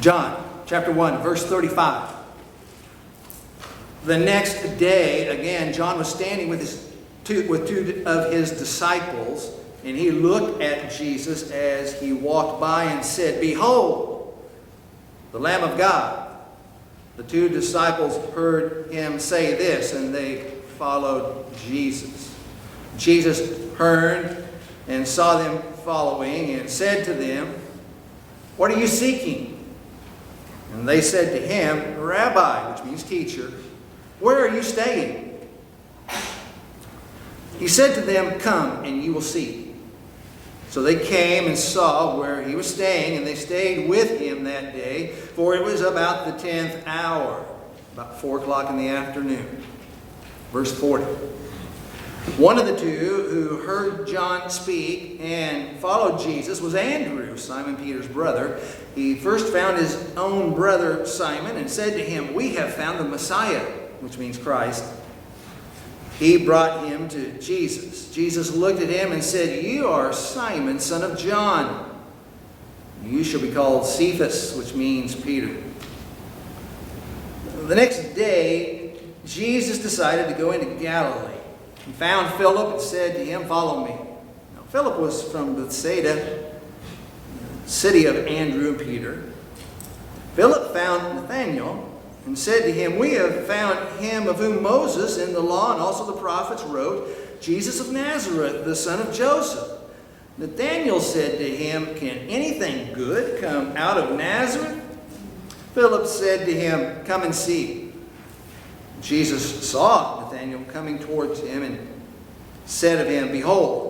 John chapter 1, verse 35. The next day, again, John was standing with, his two, with two of his disciples, and he looked at Jesus as he walked by and said, Behold, the Lamb of God. The two disciples heard him say this, and they followed Jesus. Jesus turned and saw them following and said to them, What are you seeking? And they said to him, Rabbi, which means teacher, where are you staying? He said to them, Come and you will see. So they came and saw where he was staying, and they stayed with him that day, for it was about the tenth hour, about four o'clock in the afternoon. Verse 40. One of the two who heard John speak and followed Jesus was Andrew, Simon Peter's brother. He first found his own brother Simon and said to him, We have found the Messiah, which means Christ. He brought him to Jesus. Jesus looked at him and said, You are Simon, son of John. You shall be called Cephas, which means Peter. The next day, Jesus decided to go into Galilee. He found Philip and said to him, Follow me. Now, Philip was from Bethsaida, city of Andrew and Peter. Philip found Nathanael and said to him, We have found him of whom Moses in the law and also the prophets wrote, Jesus of Nazareth, the son of Joseph. Nathanael said to him, Can anything good come out of Nazareth? Philip said to him, Come and see. Jesus saw Nathanael coming towards him and said of him, Behold,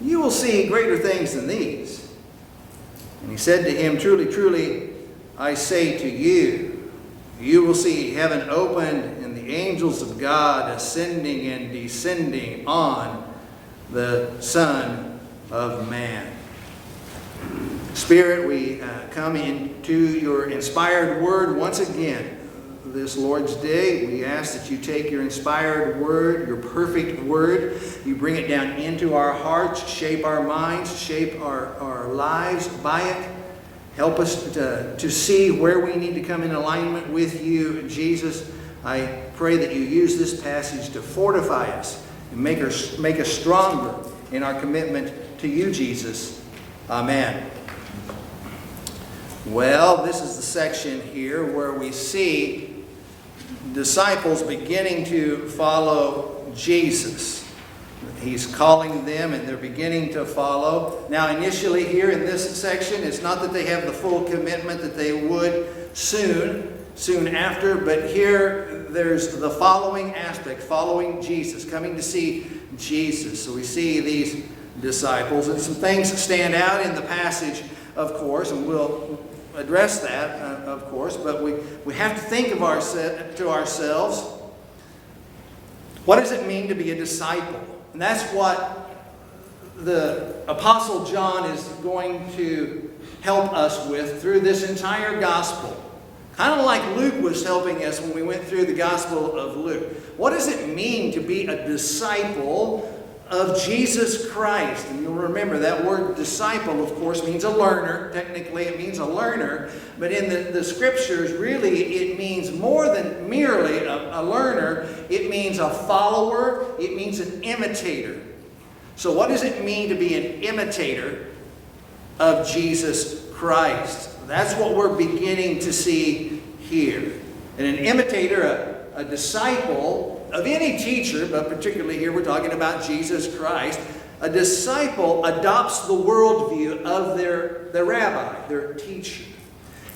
You will see greater things than these. And he said to him, Truly, truly, I say to you, you will see heaven opened and the angels of God ascending and descending on the Son of Man. Spirit, we uh, come into your inspired word once again this Lord's Day. We ask that you take your inspired word, your perfect word, you bring it down into our hearts, shape our minds, shape our, our lives by it. Help us to, to see where we need to come in alignment with you, Jesus. I pray that you use this passage to fortify us and make us, make us stronger in our commitment to you, Jesus. Amen. Well, this is the section here where we see disciples beginning to follow Jesus. He's calling them and they're beginning to follow. Now, initially, here in this section, it's not that they have the full commitment that they would soon, soon after, but here there's the following aspect following Jesus, coming to see Jesus. So we see these disciples, and some things stand out in the passage, of course, and we'll address that, uh, of course, but we, we have to think of our, to ourselves what does it mean to be a disciple? And that's what the Apostle John is going to help us with through this entire gospel. Kind of like Luke was helping us when we went through the Gospel of Luke. What does it mean to be a disciple of Jesus Christ. And you'll remember that word disciple, of course, means a learner. Technically, it means a learner. But in the, the scriptures, really, it means more than merely a, a learner. It means a follower, it means an imitator. So, what does it mean to be an imitator of Jesus Christ? That's what we're beginning to see here. And an imitator, a, a disciple, of any teacher, but particularly here we're talking about Jesus Christ, a disciple adopts the worldview of their, their rabbi, their teacher.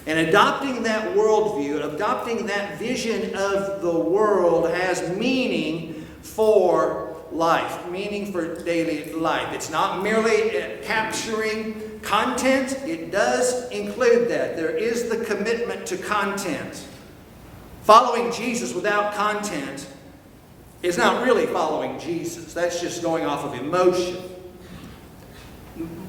And adopting that worldview, adopting that vision of the world has meaning for life, meaning for daily life. It's not merely uh, capturing content, it does include that. There is the commitment to content. Following Jesus without content is not really following Jesus, that's just going off of emotion.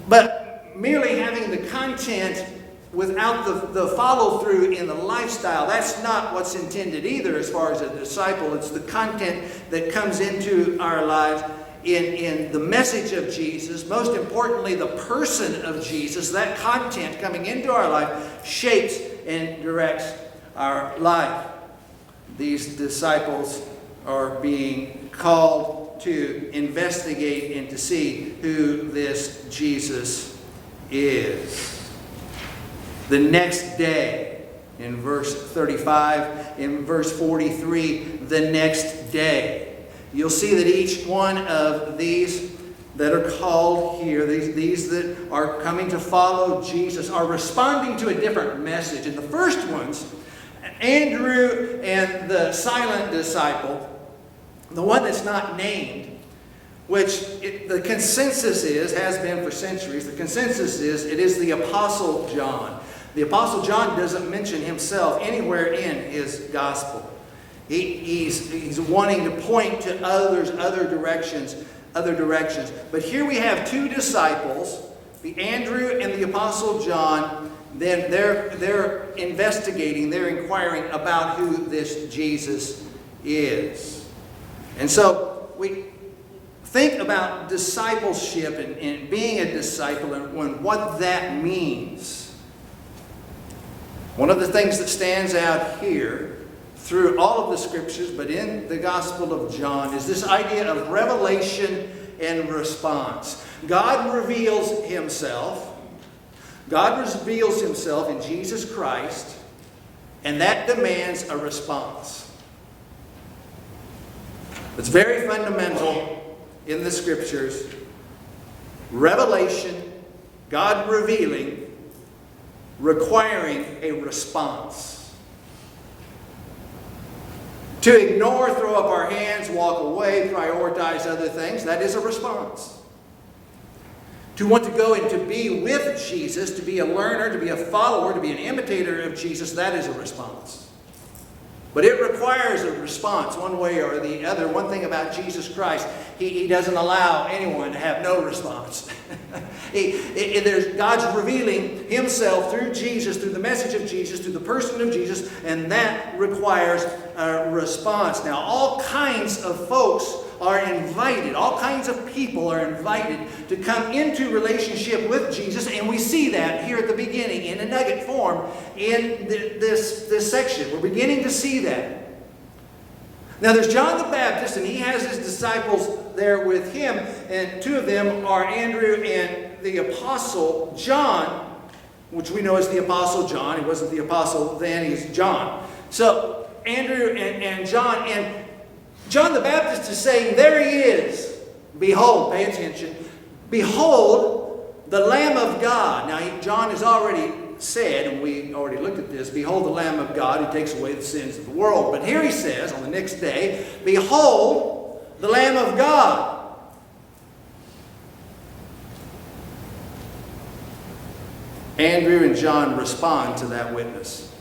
But merely having the content without the, the follow through in the lifestyle, that's not what's intended either as far as a disciple. It's the content that comes into our lives in, in the message of Jesus. Most importantly, the person of Jesus. That content coming into our life shapes and directs our life. These disciples are being called to investigate and to see who this Jesus is. The next day, in verse 35, in verse 43, the next day. You'll see that each one of these that are called here, these, these that are coming to follow Jesus, are responding to a different message. And the first ones, Andrew and the silent disciple, the one that's not named, which it, the consensus is, has been for centuries, the consensus is it is the Apostle John. The Apostle John doesn't mention himself anywhere in his gospel. He, he's, he's wanting to point to others, other directions, other directions. But here we have two disciples, the Andrew and the Apostle John. Then they're, they're investigating, they're inquiring about who this Jesus is. And so we think about discipleship and, and being a disciple and, and what that means. One of the things that stands out here through all of the scriptures, but in the Gospel of John, is this idea of revelation and response. God reveals himself. God reveals himself in Jesus Christ, and that demands a response. It's very fundamental in the scriptures. Revelation, God revealing, requiring a response. To ignore, throw up our hands, walk away, prioritize other things, that is a response. To want to go and to be with Jesus, to be a learner, to be a follower, to be an imitator of Jesus, that is a response. But it requires a response one way or the other. One thing about Jesus Christ, he, he doesn't allow anyone to have no response. he, it, there's God's revealing himself through Jesus, through the message of Jesus, through the person of Jesus, and that requires a response. Now, all kinds of folks are invited, all kinds of people are invited to come into relationship with Jesus, and we see that here at the beginning in a nugget form in this, this section. We're beginning to see that. Now, there's John the Baptist, and he has his disciples there with him, and two of them are Andrew and the Apostle John, which we know as the Apostle John. He wasn't the Apostle then, he's John. So, Andrew and, and John, and John the Baptist is saying, There he is. Behold, pay attention. Behold, the Lamb of God. Now, John has already said, and we already looked at this, Behold, the Lamb of God who takes away the sins of the world. But here he says, on the next day, Behold, the Lamb of God. Andrew and John respond to that witness.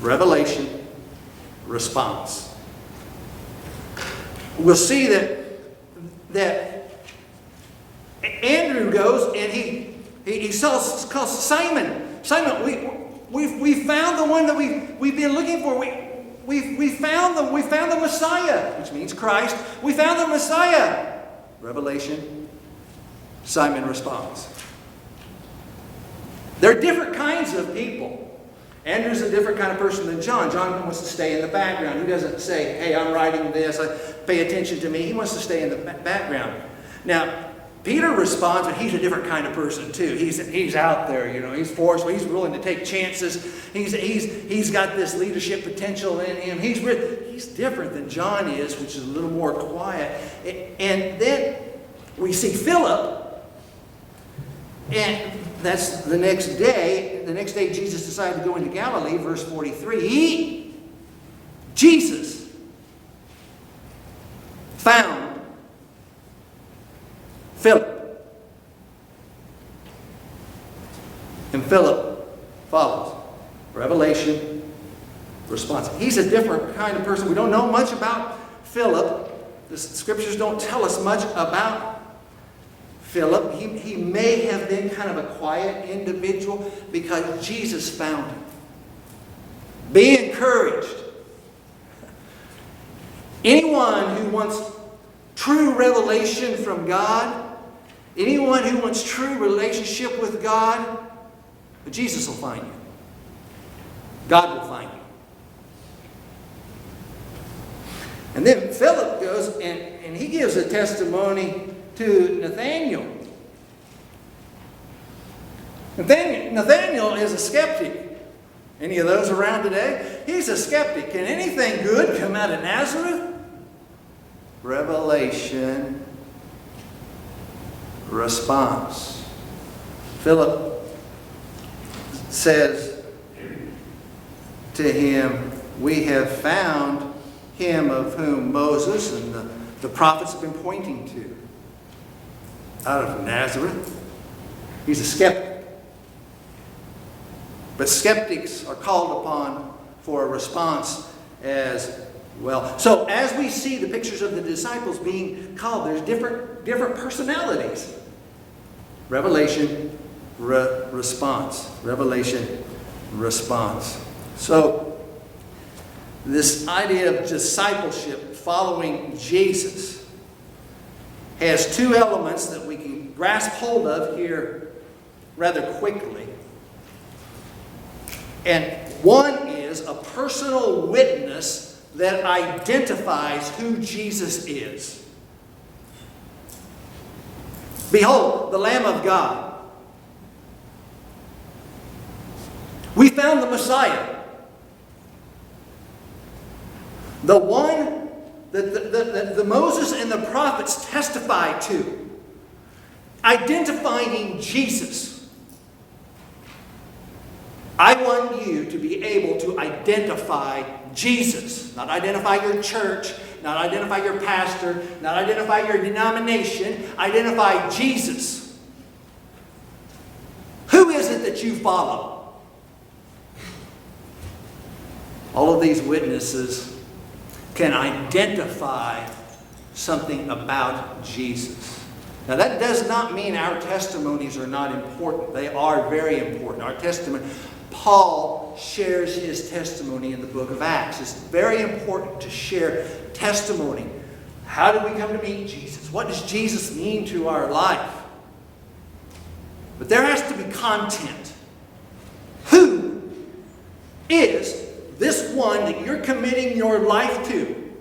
Revelation, response we'll see that, that Andrew goes and he, he, he calls, calls Simon. Simon, we, we, we found the one that we, we've been looking for. We, we, we, found the, we found the Messiah, which means Christ. We found the Messiah. Revelation, Simon responds. There are different kinds of people. Andrew's a different kind of person than John. John wants to stay in the background. He doesn't say, hey, I'm writing this, pay attention to me. He wants to stay in the background. Now, Peter responds, but he's a different kind of person too. He's, he's out there, you know, he's forceful, he's willing to take chances. He's, he's, he's got this leadership potential in him. He's, he's different than John is, which is a little more quiet. And then we see Philip, and that's the next day. The next day, Jesus decided to go into Galilee, verse 43. He, Jesus, found Philip. And Philip follows. Revelation, response. He's a different kind of person. We don't know much about Philip. The scriptures don't tell us much about Philip. He, he may have been kind of a quiet individual because Jesus found him. Be encouraged. Anyone who wants true revelation from God, anyone who wants true relationship with God, Jesus will find you. God will find you. And then Philip goes and, and he gives a testimony to Nathaniel. Nathaniel. Nathaniel is a skeptic. Any of those around today? He's a skeptic. Can anything good come out of Nazareth? Revelation response. Philip says to him, We have found him of whom Moses and the, the prophets have been pointing to. Out of Nazareth. He's a skeptic. But skeptics are called upon for a response as well. So as we see the pictures of the disciples being called, there's different, different personalities. Revelation, re- response. Revelation, response. So this idea of discipleship, following Jesus, has two elements that we can grasp hold of here rather quickly. And one is a personal witness that identifies who Jesus is. Behold, the Lamb of God. We found the Messiah. The one that the, the, Moses and the prophets testify to, identifying Jesus. I want you to be able to identify Jesus, not identify your church, not identify your pastor, not identify your denomination, identify Jesus. Who is it that you follow? All of these witnesses can identify something about Jesus. Now, that does not mean our testimonies are not important. They are very important. Our testimony, Paul shares his testimony in the book of Acts. It's very important to share testimony. How did we come to meet Jesus? What does Jesus mean to our life? But there has to be content. Who is this one that you're committing your life to?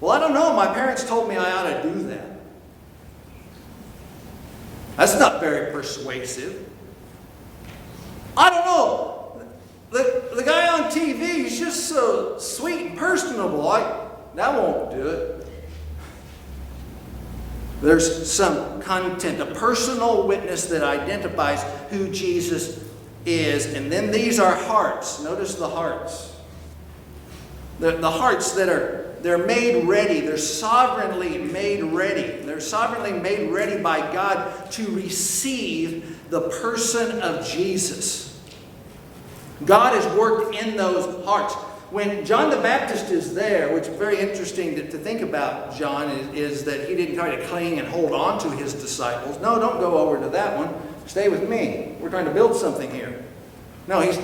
Well, I don't know. My parents told me I ought to do that. That's not very persuasive. I don't know. The, the guy on TV is just so sweet and personable. I, that won't do it. There's some content, a personal witness that identifies who Jesus is. And then these are hearts. Notice the hearts. The, the hearts that are they're made ready. They're sovereignly made ready. They're sovereignly made ready by God to receive the person of Jesus. God has worked in those hearts. When John the Baptist is there, which is very interesting to, to think about John, is, is that he didn't try to cling and hold on to his disciples. No, don't go over to that one. Stay with me. We're trying to build something here. No, he's,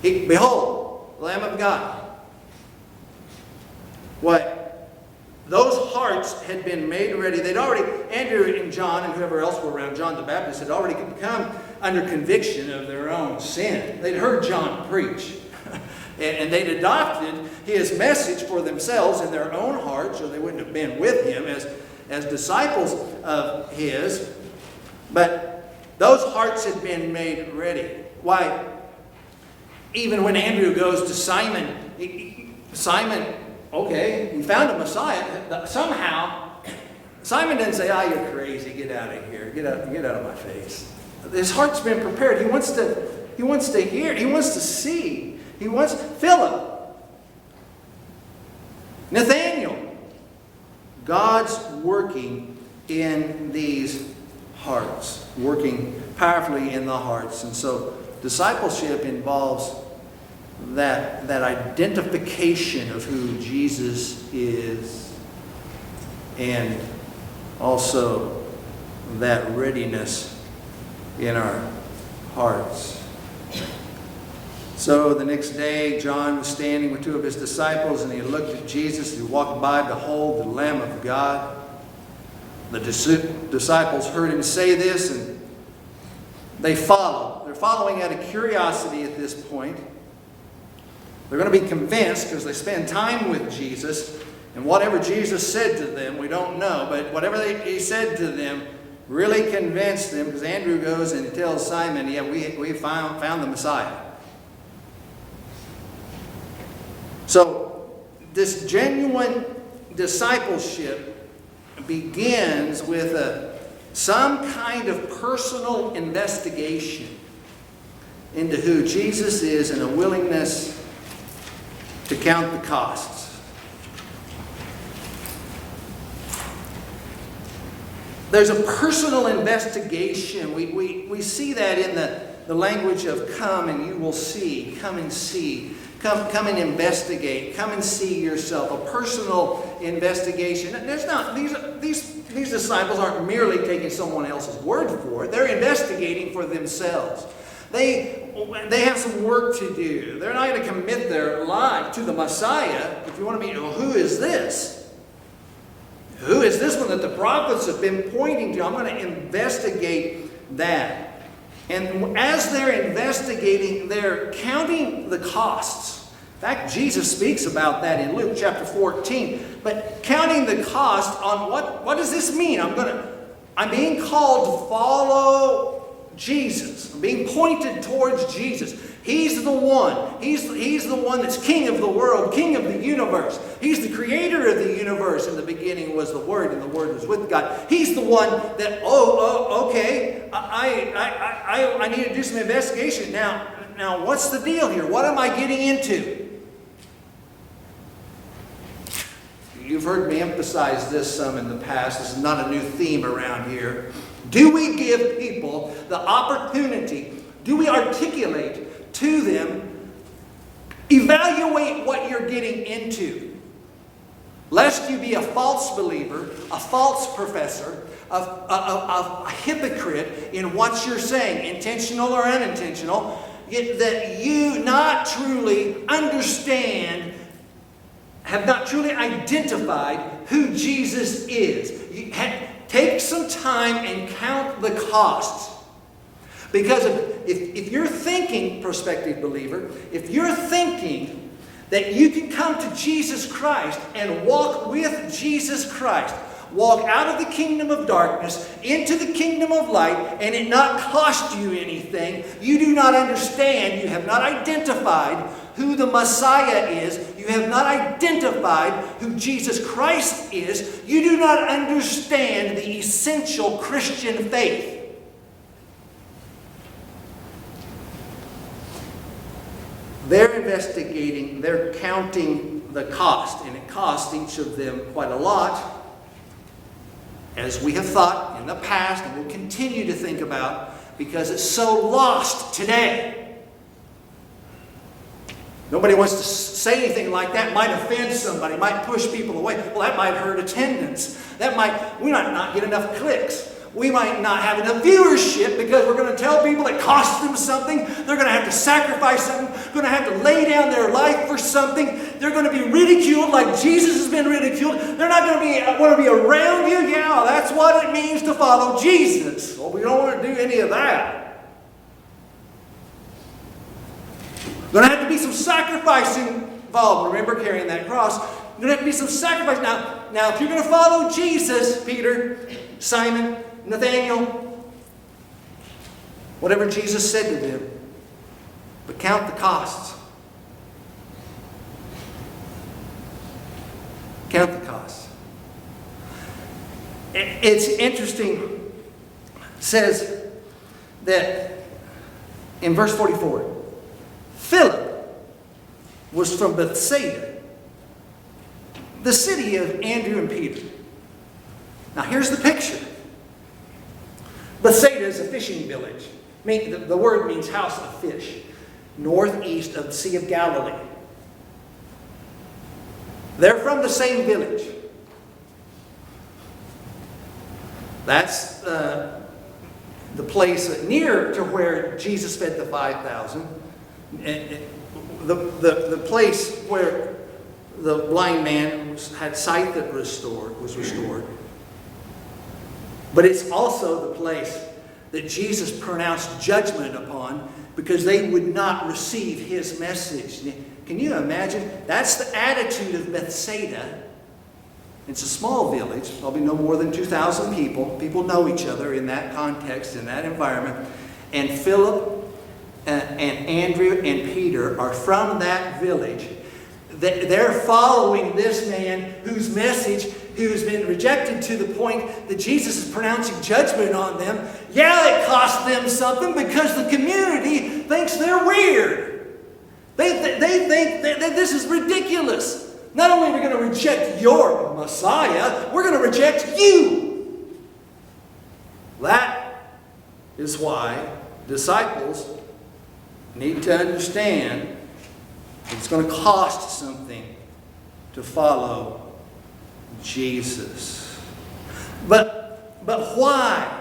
he, behold, Lamb of God. What? Those hearts had been made ready. They'd already, Andrew and John and whoever else were around, John the Baptist, had already come under conviction of their own sin. They'd heard John preach. and they'd adopted his message for themselves in their own hearts, or they wouldn't have been with him as, as disciples of his. But those hearts had been made ready. Why? Even when Andrew goes to Simon, Simon okay, he found a Messiah. Somehow, Simon didn't say, ah, you're crazy, get out of here, get out, get out of my face. His heart's been prepared. He wants to, he wants to hear, he wants to see. He wants Philip. Nathaniel. God's working in these hearts, working powerfully in the hearts. And so discipleship involves that, that identification of who Jesus is and also that readiness in our hearts. So the next day, John was standing with two of his disciples, and he looked at Jesus who walked by. Behold, the Lamb of God. The disciples heard him say this, and they follow. They're following out of curiosity at this point. They're going to be convinced because they spend time with Jesus, and whatever Jesus said to them, we don't know, but whatever they, he said to them really convinced them because Andrew goes and tells Simon, Yeah, we, we found, found the Messiah. So, this genuine discipleship begins with a, some kind of personal investigation into who Jesus is and a willingness to count the costs. There's a personal investigation. We, we, we see that in the, the language of come and you will see, come and see. Come, come and investigate. Come and see yourself. A personal investigation. There's not these these these disciples aren't merely taking someone else's word for it. They're investigating for themselves. They they have some work to do. They're not going to commit their life to the Messiah. If you want to meet, well, who is this? Who is this one that the prophets have been pointing to? I'm going to investigate that. And as they're investigating, they're counting the costs. In fact, Jesus speaks about that in Luke chapter 14. But counting the cost on what, what does this mean? I'm gonna I'm being called to follow Jesus. I'm being pointed towards Jesus. He's the one. He's, he's the one that's king of the world, king of the universe. He's the creator of the universe. In the beginning was the Word, and the Word was with God. He's the one that, oh, oh okay, I, I, I, I, I need to do some investigation. Now, now, what's the deal here? What am I getting into? You've heard me emphasize this some in the past. This is not a new theme around here. Do we give people the opportunity? Do we articulate to them, evaluate what you're getting into? Lest you be a false believer, a false professor, a, a, a, a hypocrite in what you're saying, intentional or unintentional, that you not truly understand have not truly identified who Jesus is. You take some time and count the costs. Because if, if, if, you're thinking, prospective believer, if you're thinking that you can come to Jesus Christ and walk with Jesus Christ, walk out of the kingdom of darkness into the kingdom of light, and it not cost you anything, you do not understand, you have not identified who the Messiah is, you have not identified who Jesus Christ is, you do not understand the essential Christian faith. They're investigating, they're counting the cost, and it costs each of them quite a lot, as we have thought in the past and will continue to think about, because it's so lost today. Nobody wants to say anything like that. Might offend somebody, might push people away. Well, that might hurt attendance. That might, we might not get enough clicks. We might not have enough viewership because we're going to tell people it costs them something. They're going to have to sacrifice something. They're going to have to lay down their life for something. They're going to be ridiculed like Jesus has been ridiculed. They're not going to be uh, want to be around you. Yeah, that's what it means to follow Jesus. Well, we don't want to do any of that. Going to have to be some sacrifice involved. Remember carrying that cross. Going to have to be some sacrifice. Now, now, if you're going to follow Jesus, Peter, Simon, Nathaniel, whatever Jesus said to them, but count the costs. Count the costs. It's interesting, says that in verse 44, Philip was from Bethsaida, the city of Andrew and Peter. Now, here's the picture Bethsaida is a fishing village. The, the word means house of fish, northeast of the Sea of Galilee. They're from the same village. That's uh, the place near to where Jesus fed the 5,000. The, the, the place where the blind man was- had sight that restored, was restored. But it's also the place that Jesus pronounced judgment upon because they would not receive his message. Can you imagine? That's the attitude of Bethsaida. It's a small village, probably no more than 2,000 people. People know each other in that context, in that environment. And Philip Uh, and Andrew and Peter are from that village. They- They're following this man whose message, who's been rejected to the point that Jesus is pronouncing judgment on them. Yeah, it cost them something because the community thinks they're weird. They, th- they think that this is ridiculous. Not only are we going to reject your Messiah, we're going to reject you. That is why disciples need to understand it's going to cost something to follow Jesus. But, but why?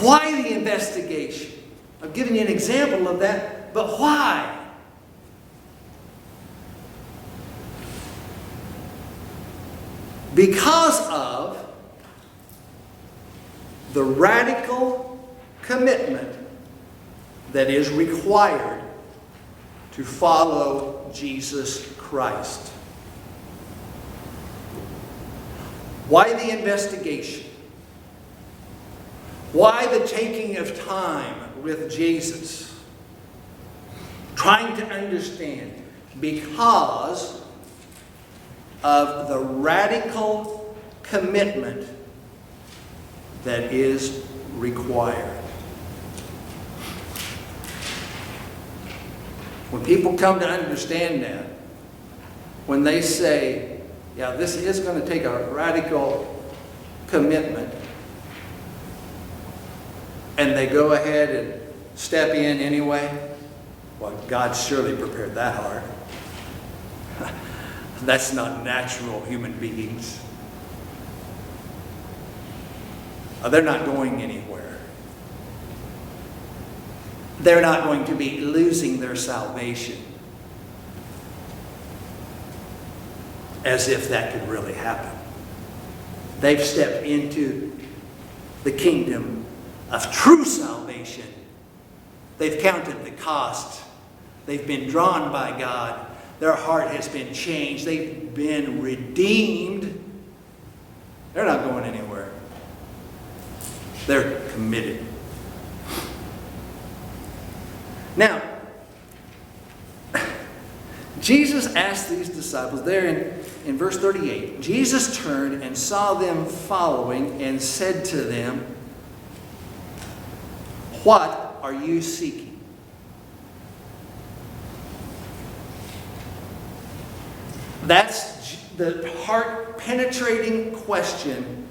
Why the investigation? I've given you an example of that, but why? Because of the radical commitment that is required to follow Jesus Christ. Why the investigation? Why the taking of time with Jesus? Trying to understand. Because of the radical commitment that is required. When people come to understand that, when they say, yeah, this is going to take a radical commitment, and they go ahead and step in anyway, well, God surely prepared that heart. That's not natural human beings. Uh, They're not going anywhere. They're not going to be losing their salvation. As if that could really happen. They've stepped into the kingdom of true salvation. They've counted the cost. They've been drawn by God. Their heart has been changed. They've been redeemed. They're not going anywhere. They're committed. Now, Jesus asked these disciples, there in, in verse 38, Jesus turned and saw them following and said to them, What are you seeking? That's the heart penetrating question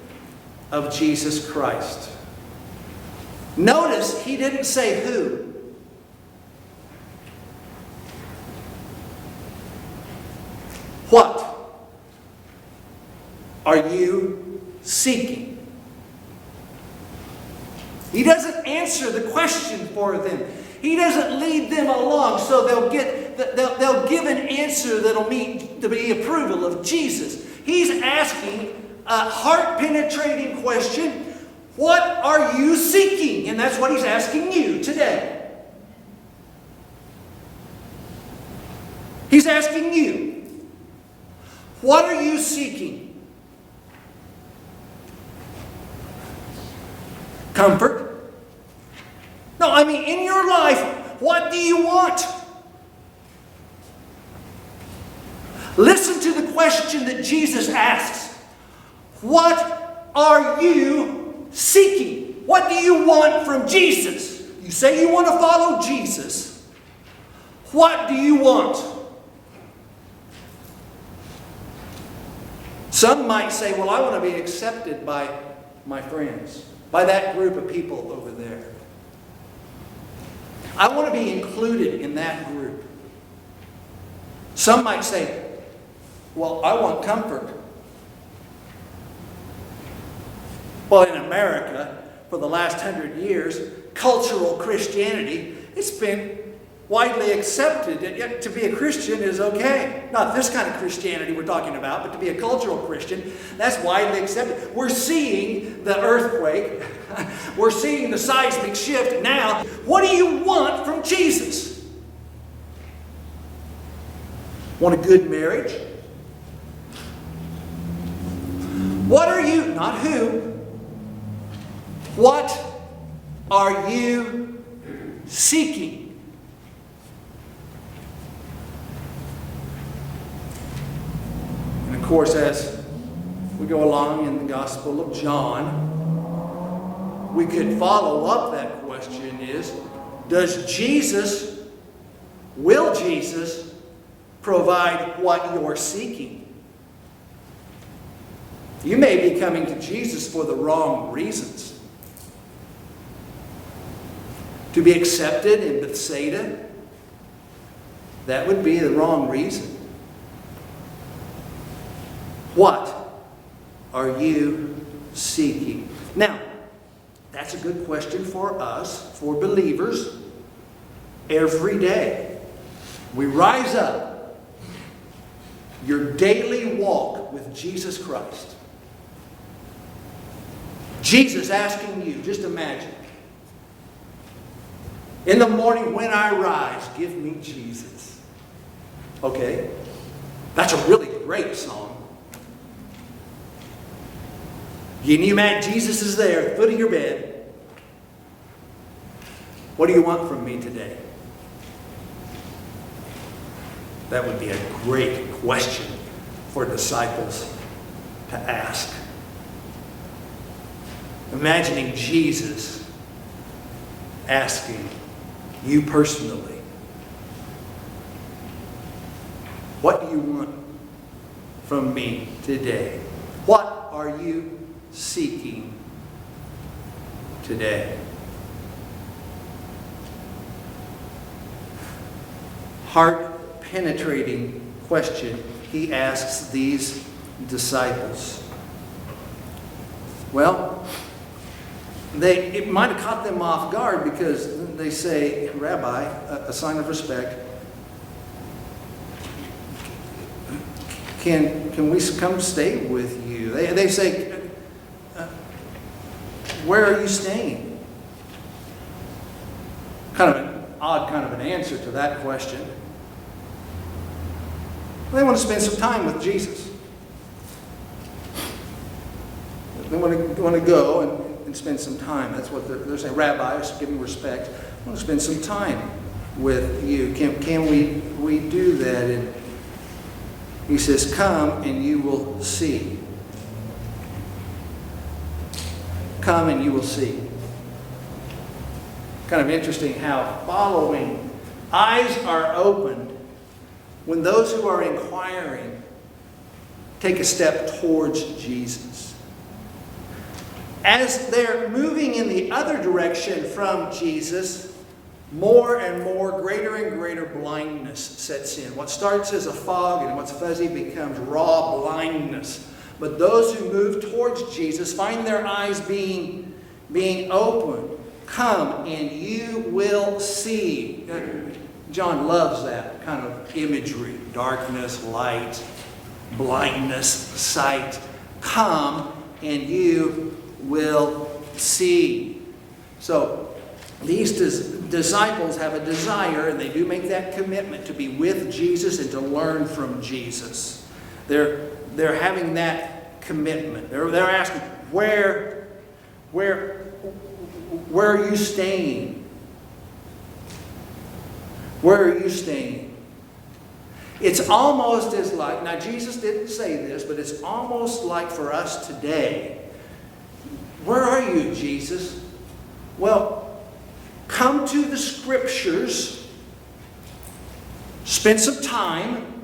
of Jesus Christ. Notice he didn't say who. What are you seeking? He doesn't answer the question for them. He doesn't lead them along so they'll get they'll, they'll give an answer that'll meet the approval of Jesus. He's asking a heart penetrating question. What are you seeking? And that's what he's asking you today. He's asking you, what are you seeking? Comfort? No, I mean, in your life, what do you want? Listen to the question that Jesus asks What are you seeking? What do you want from Jesus? You say you want to follow Jesus. What do you want? Some might say, well, I want to be accepted by my friends, by that group of people over there. I want to be included in that group. Some might say, well, I want comfort. Well, in America, for the last hundred years, cultural Christianity, it's been widely accepted that yet to be a Christian is okay. Not this kind of Christianity we're talking about, but to be a cultural Christian, that's widely accepted. We're seeing the earthquake, we're seeing the seismic shift now. What do you want from Jesus? Want a good marriage? What are you, not who, what are you seeking? And of course, as we go along in the Gospel of John, we could follow up that question is Does Jesus, will Jesus provide what you're seeking? You may be coming to Jesus for the wrong reasons. To be accepted in Bethsaida, that would be the wrong reason. What are you seeking? Now, that's a good question for us, for believers, every day. We rise up, your daily walk with Jesus Christ. Jesus asking you, just imagine. In the morning when I rise, give me Jesus. Okay? That's a really great song. You imagine Jesus is there at the foot of your bed? What do you want from me today? That would be a great question for disciples to ask. Imagining Jesus asking you personally, What do you want from me today? What are you seeking today? Heart penetrating question he asks these disciples. Well, they, it might have caught them off guard because they say, Rabbi, a, a sign of respect, can, can we come stay with you? They, they say, uh, where are you staying? Kind of an odd kind of an answer to that question. They want to spend some time with Jesus. They want to, want to go and, and spend some time. That's what they're, they're saying. Rabbi, give me respect. I want to spend some time with you. Can, can we, we do that? And he says, Come and you will see. Come and you will see. Kind of interesting how following eyes are opened when those who are inquiring take a step towards Jesus. As they're moving in the other direction from Jesus, more and more, greater and greater blindness sets in. What starts as a fog and what's fuzzy becomes raw blindness. But those who move towards Jesus find their eyes being, being opened. Come and you will see. John loves that kind of imagery darkness, light, blindness, sight. Come and you will see. So, these dis- disciples have a desire, and they do make that commitment to be with Jesus and to learn from Jesus. They're, they're having that commitment. They're, they're asking, where, where, where are you staying? Where are you staying? It's almost as like, now Jesus didn't say this, but it's almost like for us today. Where are you, Jesus? Well, come to the scriptures, spend some time,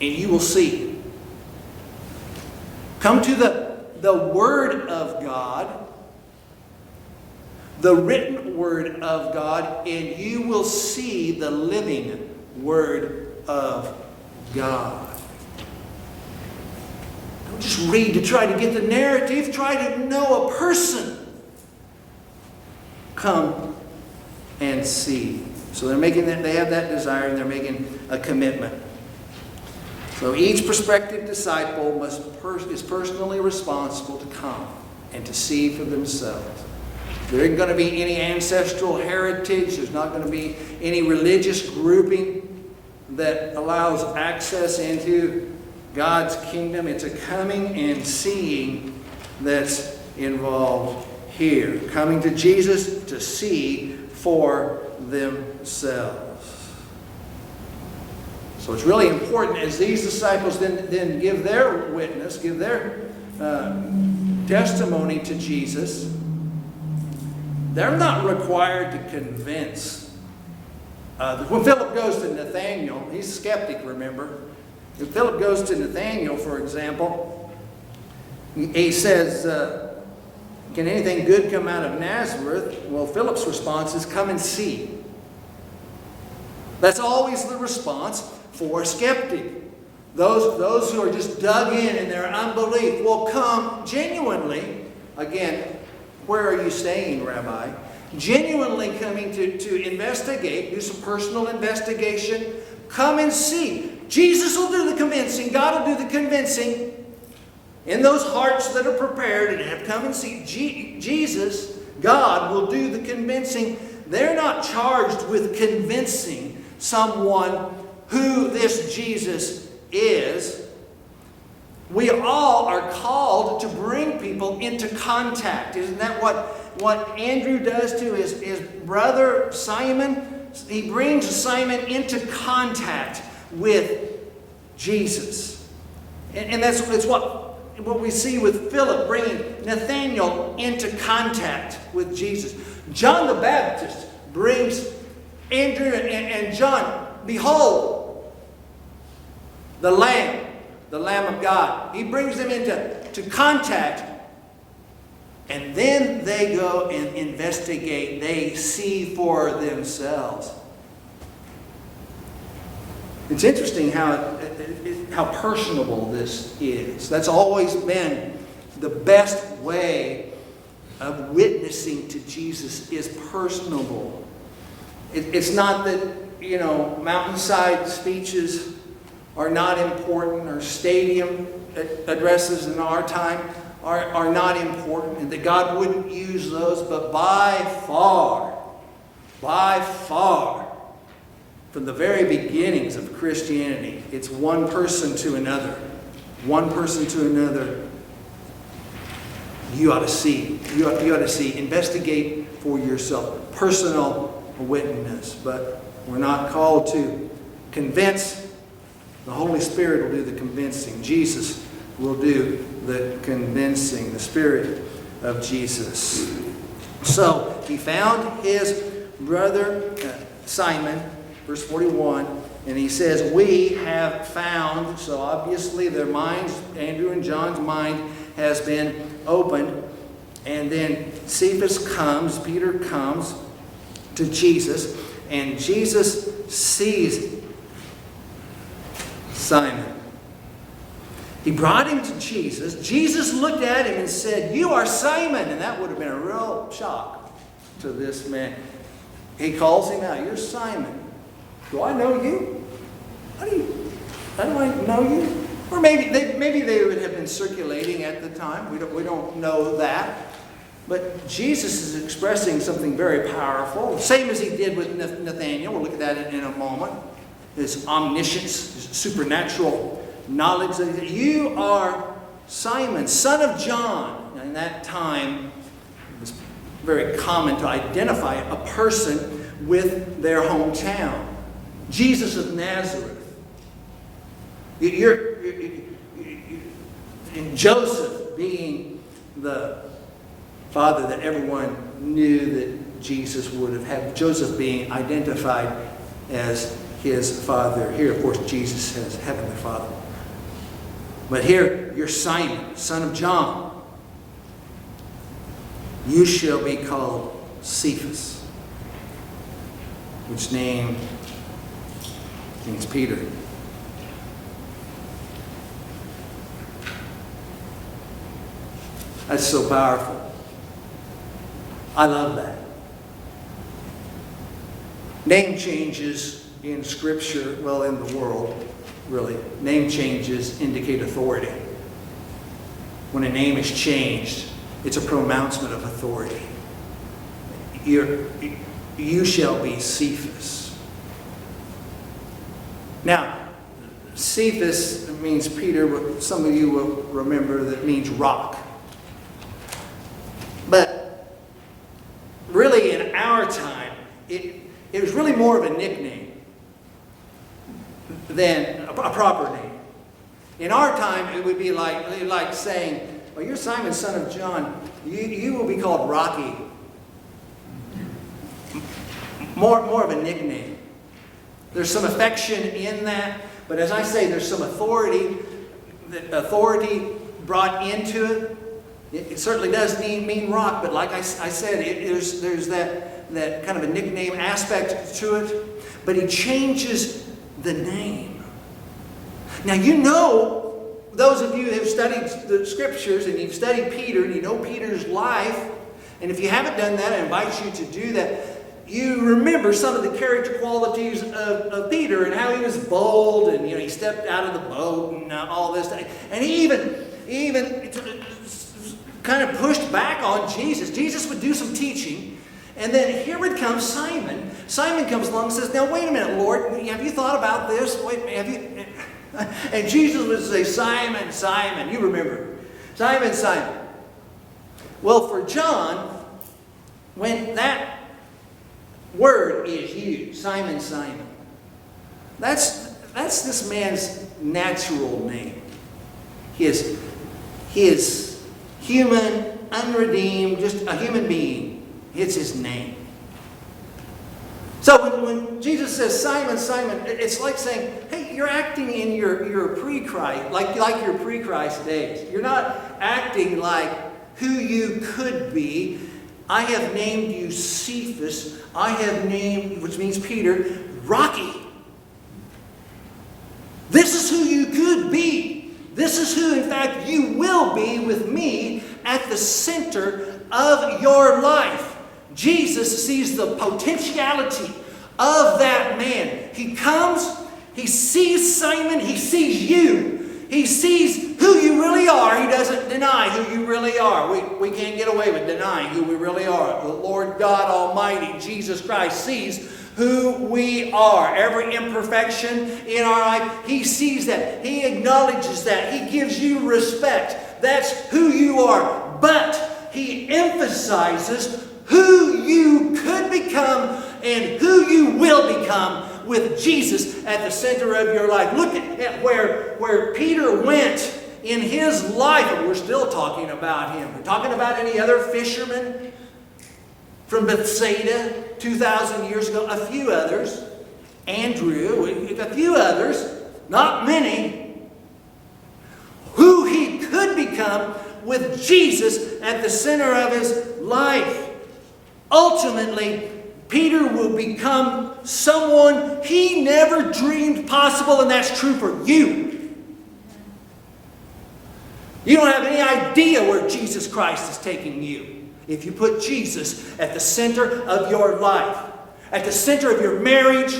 and you will see. Come to the, the Word of God, the written Word of God, and you will see the living Word of God. Just read to try to get the narrative, try to know a person. Come and see. So they're making that, they have that desire and they're making a commitment. So each prospective disciple must per, is personally responsible to come and to see for themselves. There isn't going to be any ancestral heritage. There's not going to be any religious grouping that allows access into God's kingdom. It's a coming and seeing that's involved here. Coming to Jesus to see for themselves. So it's really important as these disciples then, then give their witness, give their uh, testimony to Jesus, they're not required to convince. Uh, when Philip goes to Nathaniel, he's a skeptic, remember? If Philip goes to Nathaniel, for example, he says, uh, Can anything good come out of Nazareth? Well, Philip's response is, Come and see. That's always the response for a skeptic. Those, those who are just dug in in their unbelief will come genuinely. Again, where are you staying, Rabbi? Genuinely coming to, to investigate, do some personal investigation. Come and see. Jesus will do the convincing, God will do the convincing. In those hearts that are prepared and have come and see, Je- Jesus, God, will do the convincing. They're not charged with convincing someone who this Jesus is. We all are called to bring people into contact. Isn't that what, what Andrew does to his, his brother Simon? He brings Simon into contact with Jesus. And, and that's, that's what, what we see with Philip bringing Nathanael into contact with Jesus. John the Baptist brings Andrew and, and John Behold, the Lamb, the Lamb of God. He brings them into to contact, and then they go and investigate. They see for themselves. It's interesting how, how personable this is. That's always been the best way of witnessing to Jesus is personable. It, it's not that you know, mountainside speeches are not important, or stadium addresses in our time are, are not important, and that God wouldn't use those, but by far, by far, from the very beginnings of Christianity, it's one person to another. One person to another. You ought to see. You ought, you ought to see. Investigate for yourself. Personal witness. But we're not called to convince. The Holy Spirit will do the convincing. Jesus will do the convincing. The Spirit of Jesus. So he found his brother uh, Simon, verse 41, and he says, We have found. So obviously their minds, Andrew and John's mind, has been opened. And then Cephas comes, Peter comes to Jesus. And Jesus sees Simon. He brought him to Jesus. Jesus looked at him and said, You are Simon. And that would have been a real shock to this man. He calls him out, You're Simon. Do I know you? How do you how do I know you? Or maybe they, maybe they would have been circulating at the time. We don't, we don't know that. But Jesus is expressing something very powerful, same as he did with Nathaniel. We'll look at that in, in a moment. His omniscience, his supernatural knowledge. That you are Simon, son of John. In that time, it was very common to identify a person with their hometown. Jesus of Nazareth. You're, you're, you're, and Joseph being the Father, that everyone knew that Jesus would have had, Joseph being identified as his father. Here, of course, Jesus has Heavenly Father. But here, you're Simon, son of John. You shall be called Cephas, which name means Peter. That's so powerful. I love that. Name changes in Scripture, well, in the world, really, name changes indicate authority. When a name is changed, it's a pronouncement of authority. You're, you shall be Cephas. Now, Cephas means Peter, but some of you will remember that means rock. But really, in our time, it, it was really more of a nickname than a, a proper name. In our time, it would be like, like saying, Well, you're Simon, son of John. You, you will be called Rocky. More, more of a nickname. There's some affection in that, but as I say, there's some authority, authority brought into it. It, it certainly does mean, mean rock, but like I said, it, there's, there's that, that kind of a nickname aspect to it. But he changes the name. Now, you know, those of you who have studied the scriptures and you've studied Peter and you know Peter's life, and if you haven't done that, I invite you to do that. You remember some of the character qualities of, of Peter and how he was bold and you know he stepped out of the boat and uh, all this. And he even, even kind of pushed back on Jesus. Jesus would do some teaching, and then here would come Simon. Simon comes along and says, Now, wait a minute, Lord, have you thought about this? Wait, have you? And Jesus would say, Simon, Simon, you remember, Simon, Simon. Well, for John, when that word is used, Simon, Simon, that's, that's this man's natural name. His, his human, unredeemed, just a human being. It's his name. So when, when Jesus says, Simon, Simon, it's like saying, hey, you're acting in your, your pre-Christ, like, like your pre-Christ days. You're not acting like who you could be. I have named you Cephas. I have named, which means Peter, Rocky. This is who you could be. This is who, in fact, you will be with me at the center of your life. Jesus sees the potentiality of that man. He comes, he sees Simon, he sees you. He sees who you really are. He doesn't deny who you really are. We, we can't get away with denying who we really are. The Lord God Almighty, Jesus Christ, sees who we are. Every imperfection in our life, He sees that. He acknowledges that. He gives you respect. That's who you are. But He emphasizes who you could become and who you will become with Jesus at the center of your life. Look at, where, where Peter went in his life, we're still talking about him. We're talking about any other fishermen from Bethsaida 2,000 years ago, a few others, Andrew, a few others, not many, who he could become with Jesus at the center of his life. Ultimately, Peter will become someone he never dreamed possible, and that's true for you. You don't have any idea where Jesus Christ is taking you if you put Jesus at the center of your life, at the center of your marriage,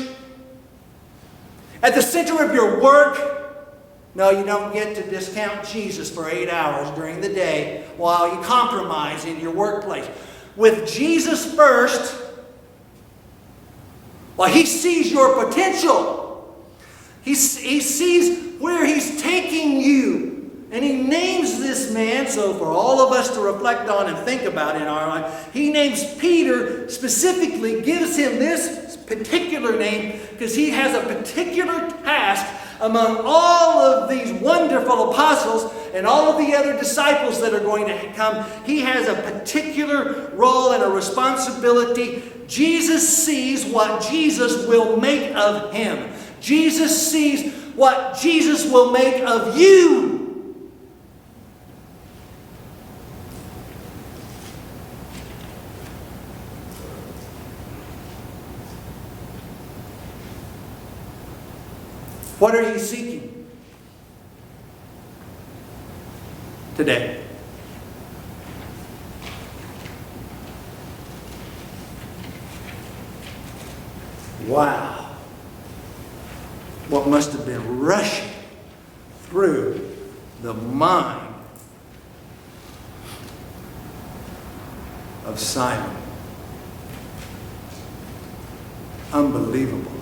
at the center of your work. No, you don't get to discount Jesus for eight hours during the day while you compromise in your workplace. With Jesus first, well, he sees your potential. He, he sees where he's taking you. And he names this man, so for all of us to reflect on and think about in our life, he names Peter specifically, gives him this particular name because he has a particular task among all of these wonderful apostles and all of the other disciples that are going to come. He has a particular role and a responsibility. Jesus sees what Jesus will make of him. Jesus sees what Jesus will make of you. What are you seeking today? Wow. What must have been rushing through the mind of Simon. Unbelievable.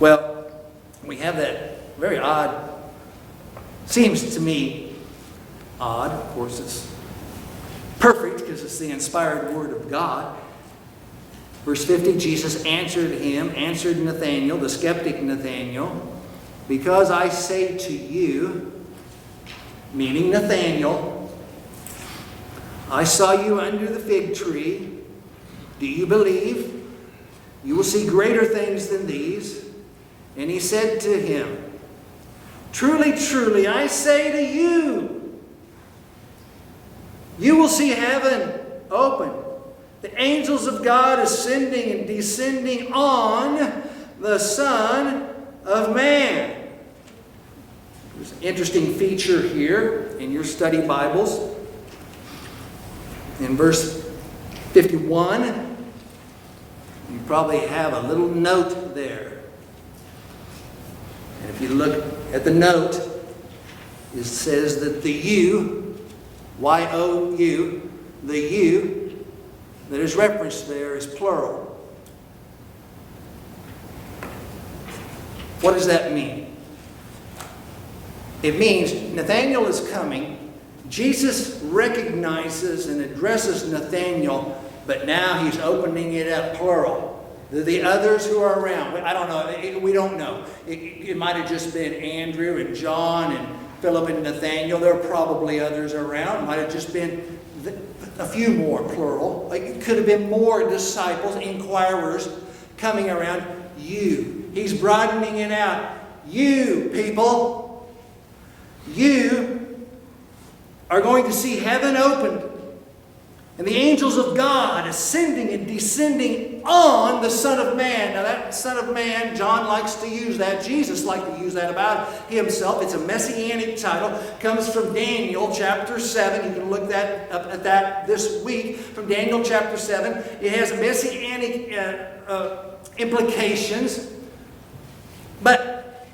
Well, we have that very odd, seems to me odd, of course, it's perfect because it's the inspired word of God. Verse 50 Jesus answered him, answered Nathanael, the skeptic Nathanael, because I say to you, meaning Nathanael, I saw you under the fig tree. Do you believe? You will see greater things than these. And he said to him, Truly, truly, I say to you, you will see heaven open, the angels of God ascending and descending on the Son of Man. There's an interesting feature here in your study Bibles. In verse 51, you probably have a little note there. And if you look at the note, it says that the you, Y O U, the you that is referenced there is plural. What does that mean? It means Nathanael is coming. Jesus recognizes and addresses Nathanael, but now he's opening it up plural. The, the others who are around, I don't know, it- we don't know. It, it might have just been Andrew and John and Philip and Nathaniel. There are probably others around. It might have just been a few more, plural. Like it could have been more disciples, inquirers coming around. You. He's broadening it out. You, people, you are going to see heaven opened and the angels of God ascending and descending on the Son of Man. Now, that Son of Man, John likes to use that. Jesus liked to use that about himself. It's a messianic title. Comes from Daniel chapter 7. You can look that up at that this week. From Daniel chapter 7. It has messianic uh, uh, implications. But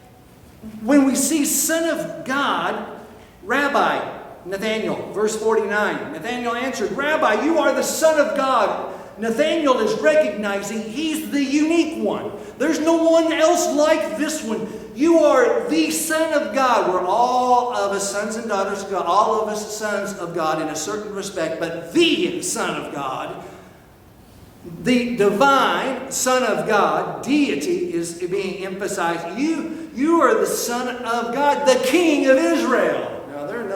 when we see Son of God, Rabbi, Nathanael, verse 49. Nathanael answered, Rabbi, you are the Son of God. Nathanael is recognizing he's the unique one. There's no one else like this one. You are the Son of God. We're all of us sons and daughters of God, all of us sons of God in a certain respect, but the Son of God, the divine Son of God, deity is being emphasized. You, you are the Son of God, the King of Israel.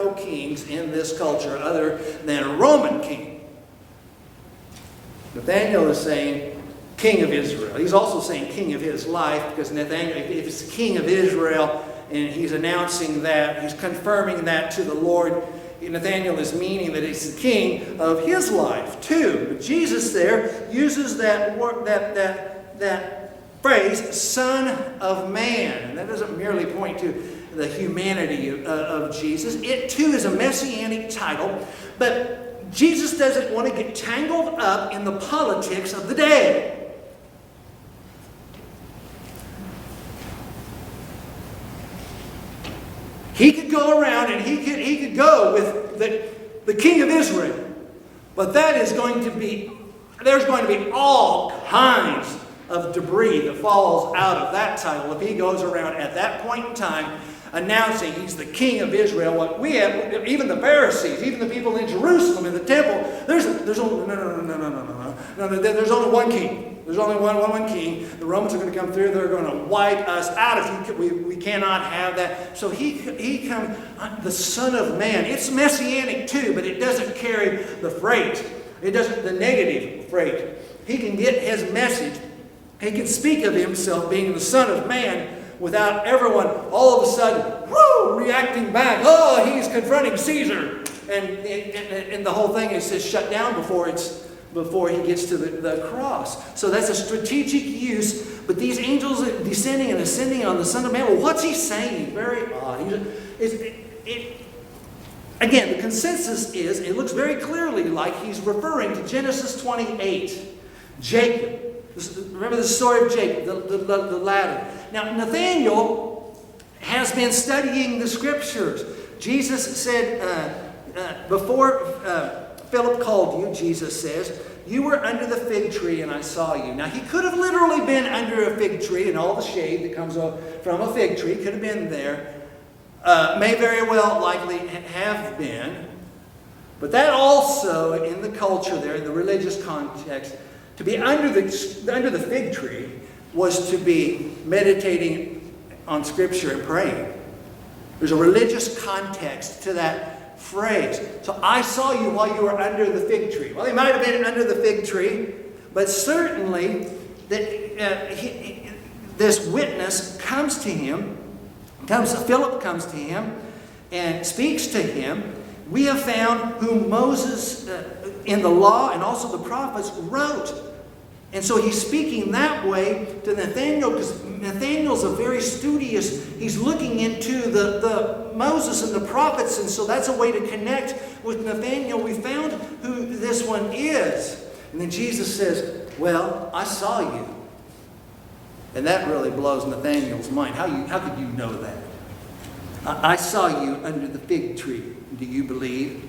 No kings in this culture other than a Roman king. Nathaniel is saying, King of Israel. He's also saying King of his life because Nathaniel, if it's King of Israel and he's announcing that, he's confirming that to the Lord, Nathaniel is meaning that he's the king of his life too. But Jesus there uses that word, that, that, that phrase, Son of Man. And that doesn't merely point to the humanity of, uh, of Jesus. It too is a messianic title, but Jesus doesn't want to get tangled up in the politics of the day. He could go around and he could, he could go with the, the king of Israel. But that is going to be, there's going to be all kinds of debris that falls out of that title if he goes around at that point in time announcing he's the king of Israel. What we have, even the Pharisees, even the people in Jerusalem in the temple, there's, there's only, no, no, no, no, no, no, no, no, there's only one king. There's only one, one, one king. The Romans are going to come through. They're going to wipe us out. If you, we, we cannot have that. So he, he comes, the Son of Man. It's messianic too, but it doesn't carry the freight. It doesn't, the negative freight. He can get his message. He can speak of himself being the Son of Man without everyone all of a sudden, whoo, reacting back. Oh, he's confronting Caesar. And, and, and the whole thing is just shut down before it's before he gets to the, the cross. So that's a strategic use. But these angels descending and ascending on the Son of Man, well, what's he saying? Very odd. It, it, again, the consensus is it looks very clearly like he's referring to Genesis 28. Jacob. Remember the story of Jacob, the, the, the ladder. Now, Nathaniel has been studying the scriptures. Jesus said, uh, uh, before uh, Philip called you, Jesus says, you were under the fig tree and I saw you. Now, he could have literally been under a fig tree and all the shade that comes from a fig tree could have been there. Uh, may very well likely have been. But that also, in the culture there, in the religious context, to be under the, under the fig tree was to be meditating on Scripture and praying. There's a religious context to that phrase. So I saw you while you were under the fig tree. Well, he might have been under the fig tree, but certainly that uh, this witness comes to him, comes Philip comes to him and speaks to him. We have found whom Moses uh, in the law and also the prophets wrote. And so he's speaking that way to Nathaniel because Nathaniel's a very studious, he's looking into the, the Moses and the prophets, and so that's a way to connect with Nathaniel. We found who this one is. And then Jesus says, Well, I saw you. And that really blows Nathaniel's mind. How, you, how could you know that? I, I saw you under the fig tree. Do you believe?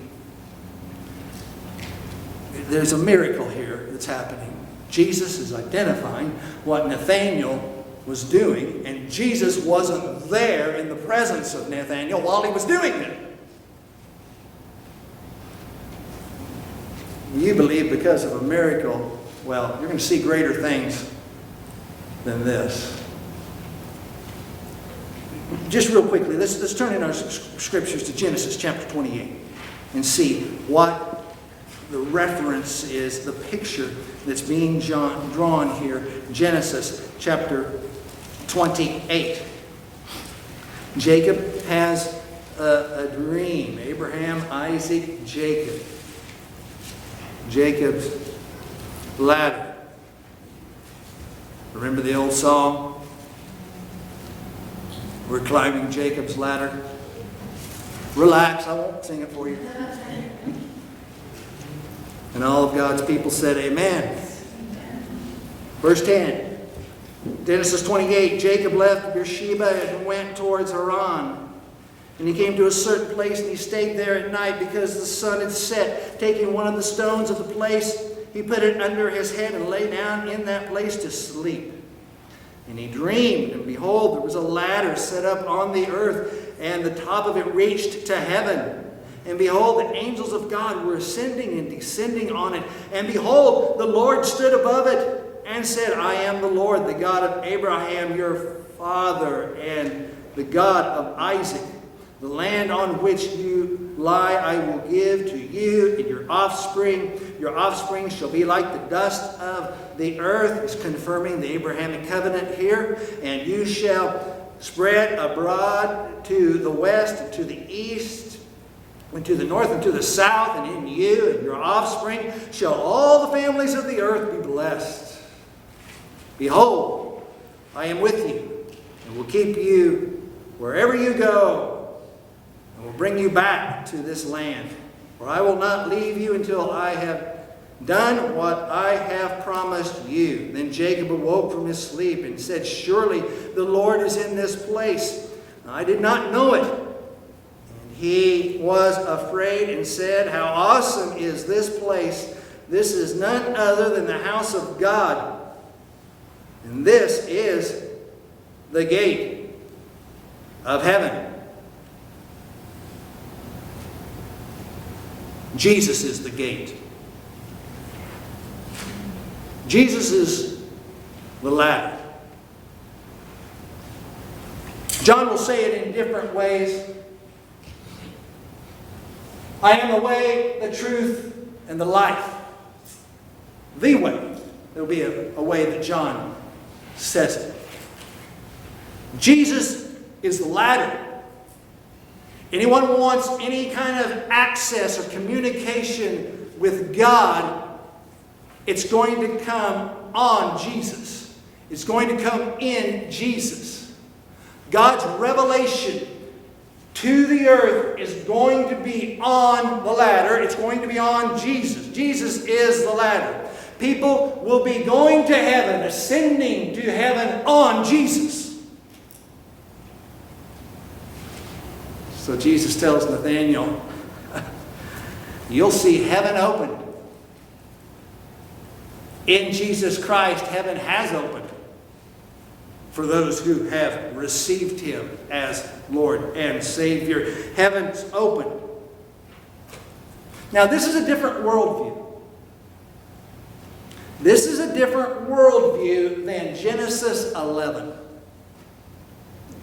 There's a miracle here that's happening. Jesus is identifying what Nathaniel was doing, and Jesus wasn't there in the presence of Nathaniel while he was doing it. You believe because of a miracle, well, you're going to see greater things than this. Just real quickly, let's, let's turn in our scriptures to Genesis chapter 28 and see what the reference is, the picture that's being drawn, here. Genesis chapter 28. Jacob has a, a dream. Abraham, Isaac, Jacob. Jacob's ladder. Remember the old song? We're climbing Jacob's ladder. Relax, I won't sing it for you. And all of God's people said, Amen. Verse 10 Genesis 28 Jacob left Beersheba and went towards Haran. And he came to a certain place and he stayed there at night because the sun had set. Taking one of the stones of the place, he put it under his head and lay down in that place to sleep. And he dreamed, and behold, there was a ladder set up on the earth, and the top of it reached to heaven. And behold, the angels of God were ascending and descending on it. And behold, the Lord stood above it and said, I am the Lord, the God of Abraham, your father, and the God of Isaac. The land on which you lie I will give to you and your offspring. Your offspring shall be like the dust of the earth. It's confirming the Abrahamic covenant here. And you shall spread abroad to the west to the east and to the north and to the south, and in you and your offspring shall all the families of the earth be blessed. Behold, I am with you, and will keep you wherever you go, and will bring you back to this land. For I will not leave you until I have done what I have promised you. Then Jacob awoke from his sleep and said, Surely the Lord is in this place. I did not know it. He was afraid and said, How awesome is this place! This is none other than the house of God. And this is the gate of heaven. Jesus is the gate. Jesus is the ladder. John will say it in different ways. I am the way, the truth, and the life. The way. There'll be a, a way that John says it. Jesus is the ladder. Anyone wants any kind of access or communication with God It's going to come on Jesus. It's going to come in Jesus. God's revelation to the earth is going to be on the ladder. It's going to be on Jesus. Jesus is the ladder. People will be going to heaven, ascending to heaven on Jesus. So Jesus tells Nathanael, You'll see heaven opened. In Jesus Christ, heaven has opened for those who have received Him as Lord and Savior. Heaven's open. Now, this is a different worldview. This is a different worldview than Genesis 11.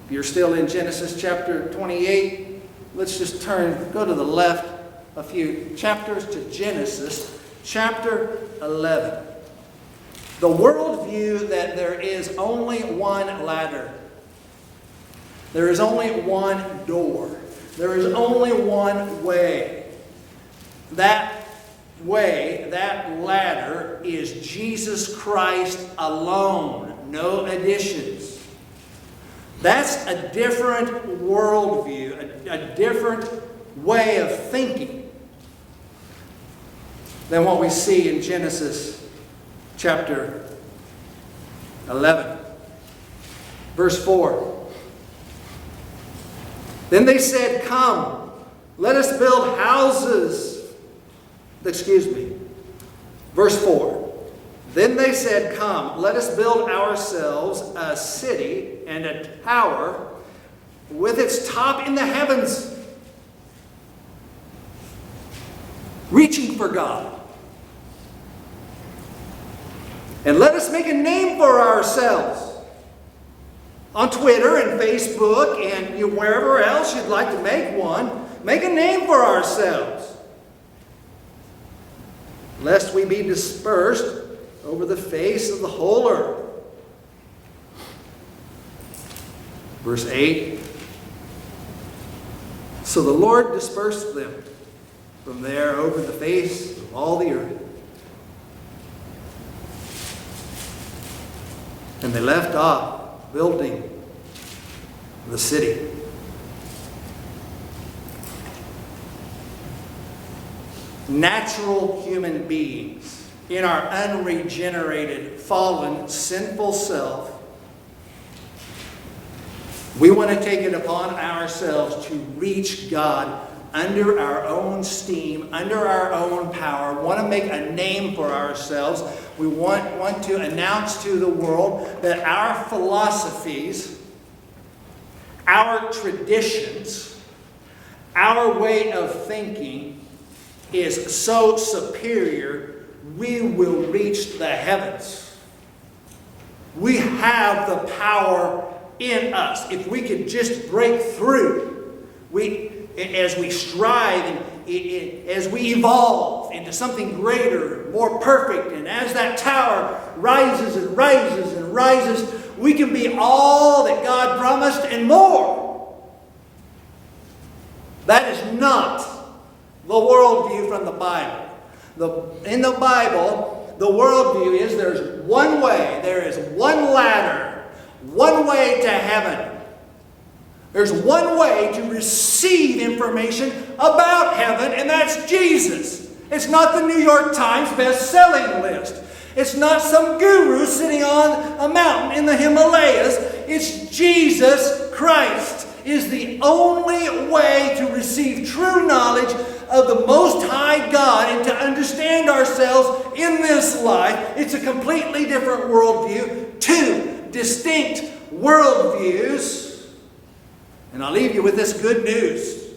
If you're still in Genesis chapter 28, let's just turn, go to the left a few chapters to Genesis chapter 11. The worldview that there is only one ladder, there is only one door, there is only one way. That way, that ladder, is Jesus Christ alone, no additions. That's a different worldview, a, a different way of thinking than what we see in Genesis chapter 11, verse 4. Then they said, Come, let us build houses. Excuse me. Verse 4. Then they said, Come, let us build ourselves a city and a tower with its top in the heavens, reaching for God. And let us make a name for ourselves on Twitter and Facebook and you, wherever else you'd like to make one. Make a name for ourselves, lest we be dispersed over the face of the whole earth. Verse 8 So the Lord dispersed them from there over the face of all the earth. And they left off building the city. Natural human beings in our unregenerated, fallen, sinful self, we want to take it upon ourselves to reach God under our own steam, under our own power, want to make a name for ourselves. We want, want to announce to the world that our philosophies, our traditions, our way of thinking is so superior, we will reach the heavens. We have the power in us. If we could just break through, we, as we strive and as we evolve into something greater, more perfect, and as that tower rises and rises and rises, we can be all that God promised and more. That is not the worldview from the Bible. The, in the Bible, the worldview is there's one way, there is one ladder, one way to heaven. There's one way to receive information about heaven, and that's Jesus. It's not the New York Times best-selling list. It's not some guru sitting on a mountain in the Himalayas. It's Jesus Christ is the only way to receive true knowledge of the Most High God and to understand ourselves in this life. It's a completely different worldview, two distinct worldviews. And I'll leave you with this good news.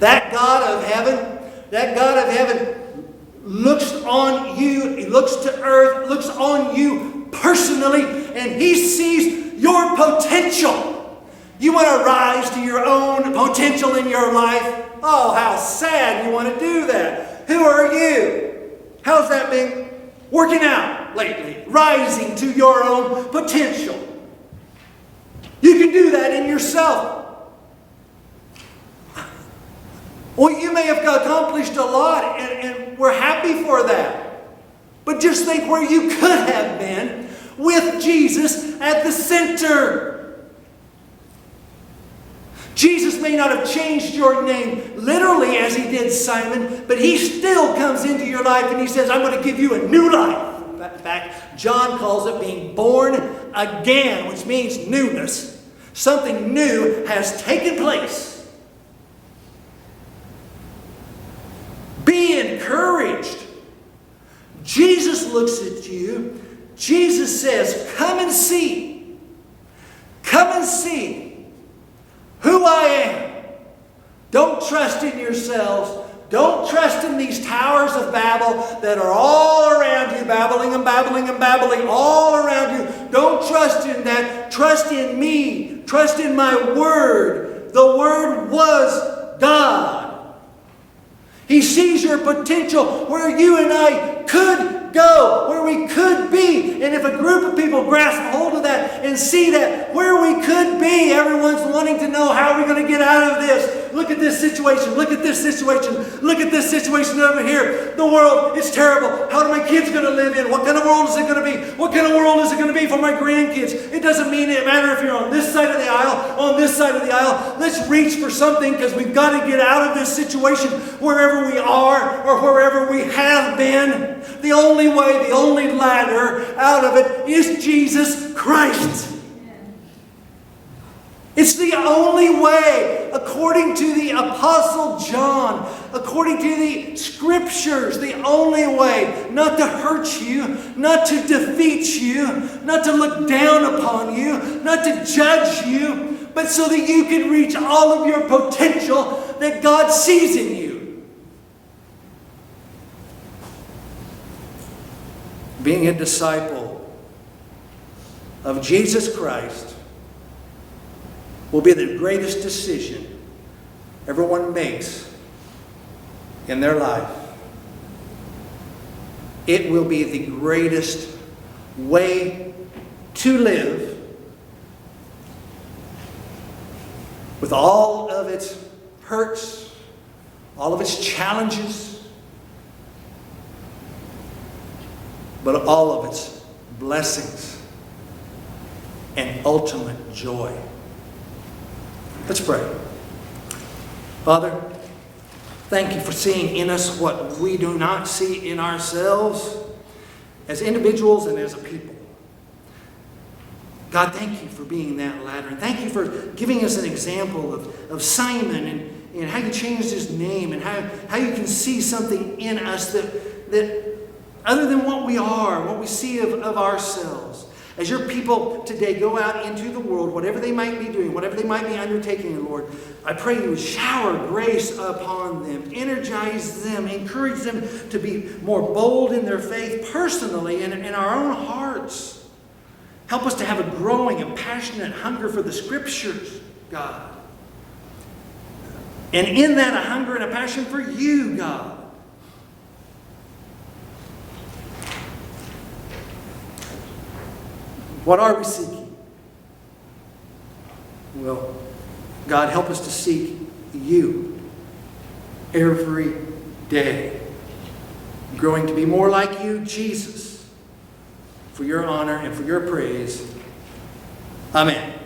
That God of heaven, that God of heaven looks on you, he looks to earth, looks on you personally, and he sees your potential. You want to rise to your own potential in your life? Oh, how sad you want to do that. Who are you? How's that been working out lately? Rising to your own potential. You can do that in yourself. Well, you may have accomplished a lot, and, and we're happy for that. But just think where you could have been with Jesus at the center. Jesus may not have changed your name literally as he did Simon, but he still comes into your life and he says, I'm going to give you a new life. In fact, John calls it being born again, which means newness. Something new has taken place. Be encouraged. Jesus looks at you. Jesus says, Come and see. Come and see who I am. Don't trust in yourselves. Don't trust in these towers of Babel that are all around you, babbling and babbling and babbling all around you. Don't trust in that. Trust in me. Trust in my word. The word was God. He sees your potential where you and I could go, where we could be. And if a group of people grasp hold of that and see that where we could be, everyone's wanting to know how are we going to get out of this. Look at this situation. Look at this situation. Look at this situation over here. The world is terrible. How are my kids going to live in? What kind of world is it going to be? What kind of world is it going to be for my grandkids? It doesn't mean it matter if you're on this side of the aisle, on this side of the aisle. Let's reach for something because we've got to get out of this situation wherever we are or wherever we have been. The only way, the only ladder out of it is Jesus Christ. It's the only way, according to the Apostle John, according to the Scriptures, the only way not to hurt you, not to defeat you, not to look down upon you, not to judge you, but so that you can reach all of your potential that God sees in you. Being a disciple of Jesus Christ will be the greatest decision everyone makes in their life. It will be the greatest way to live with all of its hurts, all of its challenges, but all of its blessings and ultimate joy. Let's pray. Father, thank you for seeing in us what we do not see in ourselves as individuals and as a people. God, thank you for being that ladder. And thank you for giving us an example of, of Simon and, and how you changed his name and how, how you can see something in us that, that other than what we are, what we see of, of ourselves. As your people today go out into the world, whatever they might be doing, whatever they might be undertaking, Lord, I pray you would shower grace upon them, energize them, encourage them to be more bold in their faith personally and in our own hearts. Help us to have a growing and passionate hunger for the Scriptures, God. And in that, a hunger and a passion for you, God. What are we seeking? Well, God, help us to seek you every day, growing to be more like you, Jesus, for your honor and for your praise. Amen.